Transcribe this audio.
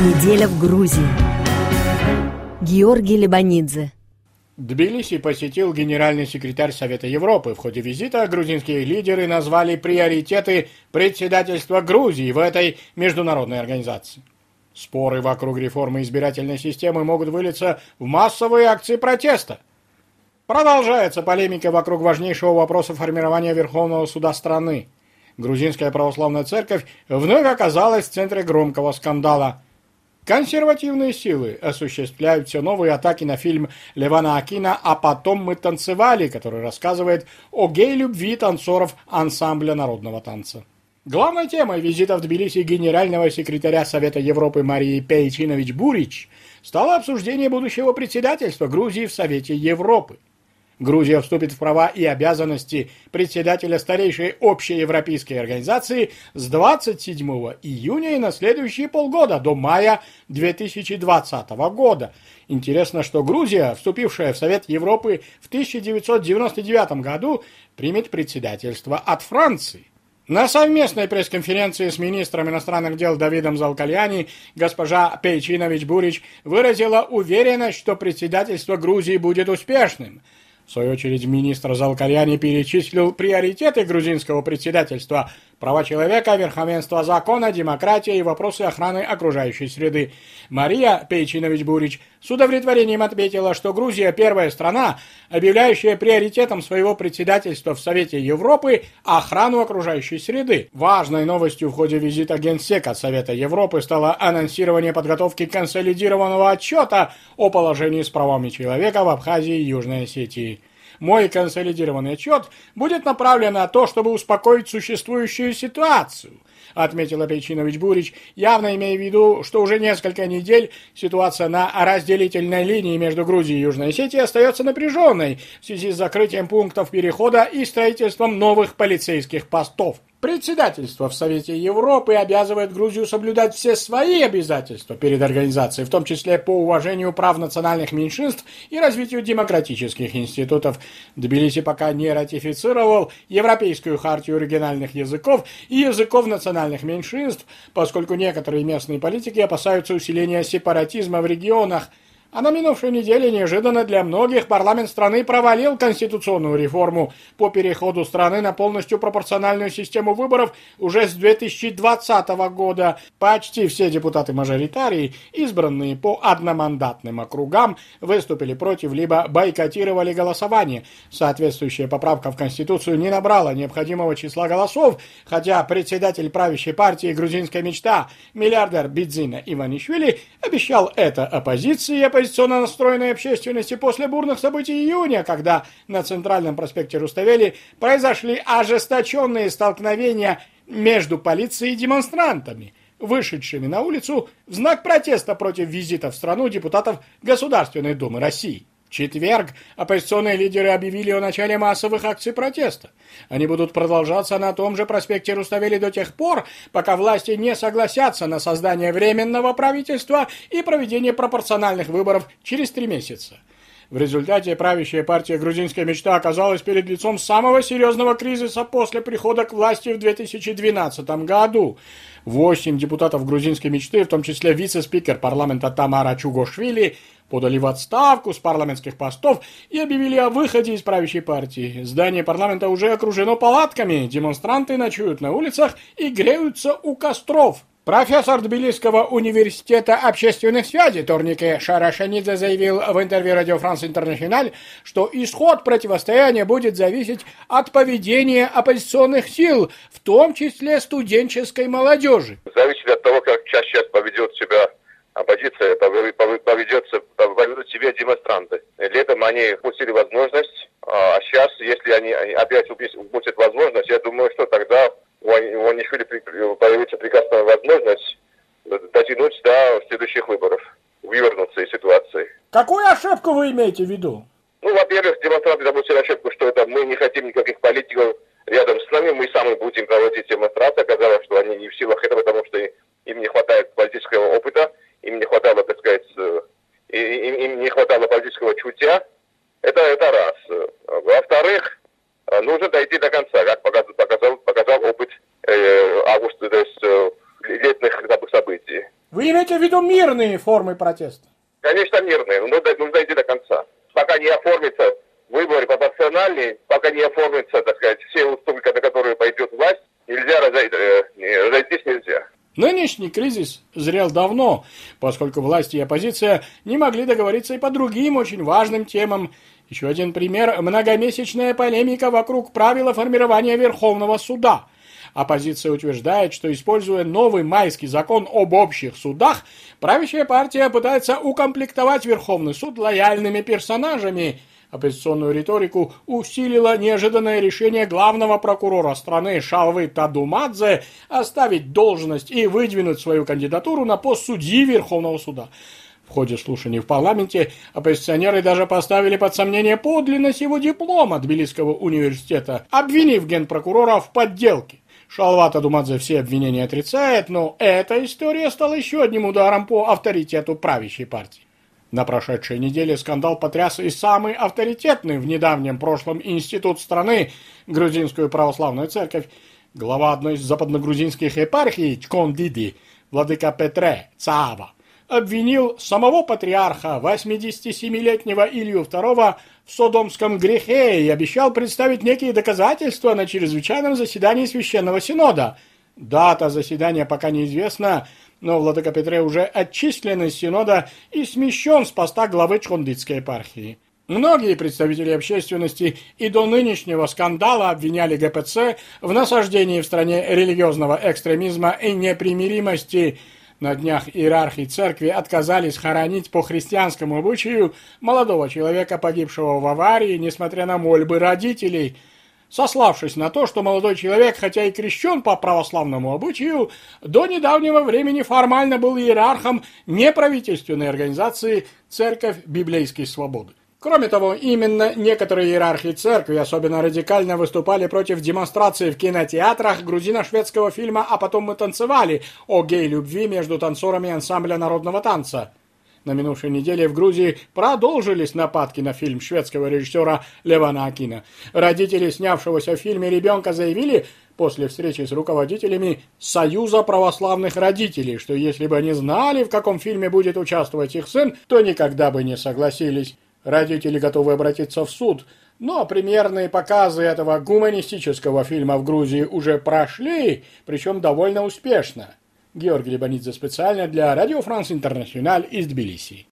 Неделя в Грузии. Георгий Лебанидзе. Тбилиси посетил генеральный секретарь Совета Европы. В ходе визита грузинские лидеры назвали приоритеты председательства Грузии в этой международной организации. Споры вокруг реформы избирательной системы могут вылиться в массовые акции протеста. Продолжается полемика вокруг важнейшего вопроса формирования Верховного суда страны. Грузинская православная церковь вновь оказалась в центре громкого скандала. Консервативные силы осуществляют все новые атаки на фильм Левана Акина «А потом мы танцевали», который рассказывает о гей-любви танцоров ансамбля народного танца. Главной темой визита в Тбилиси генерального секретаря Совета Европы Марии Пейчинович Бурич стало обсуждение будущего председательства Грузии в Совете Европы. Грузия вступит в права и обязанности председателя старейшей общеевропейской организации с 27 июня и на следующие полгода, до мая 2020 года. Интересно, что Грузия, вступившая в Совет Европы в 1999 году, примет председательство от Франции. На совместной пресс-конференции с министром иностранных дел Давидом Залкальяни госпожа Пейчинович Бурич выразила уверенность, что председательство Грузии будет успешным – в свою очередь, министр Залкарьяни перечислил приоритеты грузинского председательства – права человека, верховенство закона, демократия и вопросы охраны окружающей среды. Мария Пейчинович-Бурич с удовлетворением отметила, что Грузия – первая страна, объявляющая приоритетом своего председательства в Совете Европы охрану окружающей среды. Важной новостью в ходе визита Генсека Совета Европы стало анонсирование подготовки консолидированного отчета о положении с правами человека в Абхазии и Южной Осетии. Мой консолидированный отчет будет направлен на то, чтобы успокоить существующую ситуацию, отметил Пейчинович Бурич, явно имея в виду, что уже несколько недель ситуация на разделительной линии между Грузией и Южной Осетией остается напряженной в связи с закрытием пунктов перехода и строительством новых полицейских постов. Председательство в Совете Европы обязывает Грузию соблюдать все свои обязательства перед организацией, в том числе по уважению прав национальных меньшинств и развитию демократических институтов. Тбилиси пока не ратифицировал Европейскую хартию региональных языков и языков национальных меньшинств, поскольку некоторые местные политики опасаются усиления сепаратизма в регионах – а на минувшей неделе неожиданно для многих парламент страны провалил конституционную реформу по переходу страны на полностью пропорциональную систему выборов уже с 2020 года. Почти все депутаты-мажоритарии, избранные по одномандатным округам, выступили против либо бойкотировали голосование. Соответствующая поправка в Конституцию не набрала необходимого числа голосов, хотя председатель правящей партии «Грузинская мечта» миллиардер Бидзина Иванишвили обещал это оппозиции оппозиционно настроенной общественности после бурных событий июня, когда на Центральном проспекте Руставели произошли ожесточенные столкновения между полицией и демонстрантами, вышедшими на улицу в знак протеста против визита в страну депутатов Государственной Думы России. В четверг оппозиционные лидеры объявили о начале массовых акций протеста. Они будут продолжаться на том же проспекте Руставели до тех пор, пока власти не согласятся на создание временного правительства и проведение пропорциональных выборов через три месяца. В результате правящая партия «Грузинская мечта» оказалась перед лицом самого серьезного кризиса после прихода к власти в 2012 году. Восемь депутатов «Грузинской мечты», в том числе вице-спикер парламента Тамара Чугошвили, подали в отставку с парламентских постов и объявили о выходе из правящей партии. Здание парламента уже окружено палатками, демонстранты ночуют на улицах и греются у костров. Профессор Тбилисского университета общественных связей Торнике Шарашанидзе заявил в интервью Радио Франс Интернациональ, что исход противостояния будет зависеть от поведения оппозиционных сил, в том числе студенческой молодежи. Зависит от того, как сейчас поведет себя оппозиция поведется, поведут себя демонстранты. Летом они упустили возможность, а сейчас, если они опять упустят возможность, я думаю, что ошибку вы имеете в виду? Ну, во-первых, демонстранты допустили ошибку, что это мы не хотим никаких политиков рядом с нами, мы сами будем проводить демонстрации. Оказалось, что они не в силах этого, потому что им не хватает политического опыта им не хватало, так сказать, э, им, им не хватало политического чутья. Это, это раз. Во-вторых, э, нужно дойти до конца, как показал, показал, показал опыт э, августа, то есть э, летних событий. Вы имеете в виду мирные формы протеста? Конечно, мирные, но нужно, нужно идти до конца. Пока не оформится выборы пропорциональные, пока не оформятся, так сказать, все уступки, на которые пойдет власть, нельзя э, разойтись нельзя. Нынешний кризис зрел давно, поскольку власти и оппозиция не могли договориться и по другим очень важным темам. Еще один пример – многомесячная полемика вокруг правила формирования Верховного суда. Оппозиция утверждает, что, используя новый майский закон об общих судах, правящая партия пытается укомплектовать Верховный суд лояльными персонажами – Оппозиционную риторику усилило неожиданное решение главного прокурора страны Шалвы Тадумадзе оставить должность и выдвинуть свою кандидатуру на пост судьи Верховного суда. В ходе слушаний в парламенте оппозиционеры даже поставили под сомнение подлинность его диплома Тбилисского университета, обвинив генпрокурора в подделке. Шалвата Думадзе все обвинения отрицает, но эта история стала еще одним ударом по авторитету правящей партии. На прошедшей неделе скандал потряс и самый авторитетный в недавнем прошлом институт страны, Грузинскую православную церковь, глава одной из западногрузинских епархий Чкондиди, владыка Петре Цаава, обвинил самого патриарха 87-летнего Илью II в содомском грехе и обещал представить некие доказательства на чрезвычайном заседании Священного Синода. Дата заседания пока неизвестна, но Владыка Петре уже отчислен из Синода и смещен с поста главы Чхондитской епархии. Многие представители общественности и до нынешнего скандала обвиняли ГПЦ в насаждении в стране религиозного экстремизма и непримиримости. На днях иерархи церкви отказались хоронить по христианскому обычаю молодого человека, погибшего в аварии, несмотря на мольбы родителей – сославшись на то, что молодой человек, хотя и крещен по православному обычаю, до недавнего времени формально был иерархом неправительственной организации «Церковь Библейской Свободы». Кроме того, именно некоторые иерархи церкви особенно радикально выступали против демонстрации в кинотеатрах грузино-шведского фильма «А потом мы танцевали» о гей-любви между танцорами ансамбля народного танца. На минувшей неделе в Грузии продолжились нападки на фильм шведского режиссера Левана Акина. Родители снявшегося в фильме ребенка заявили после встречи с руководителями Союза православных родителей, что если бы они знали, в каком фильме будет участвовать их сын, то никогда бы не согласились. Родители готовы обратиться в суд, но примерные показы этого гуманистического фильма в Грузии уже прошли, причем довольно успешно. Георгий Лебанидзе специально для Радио Франс Интернациональ из Тбилиси.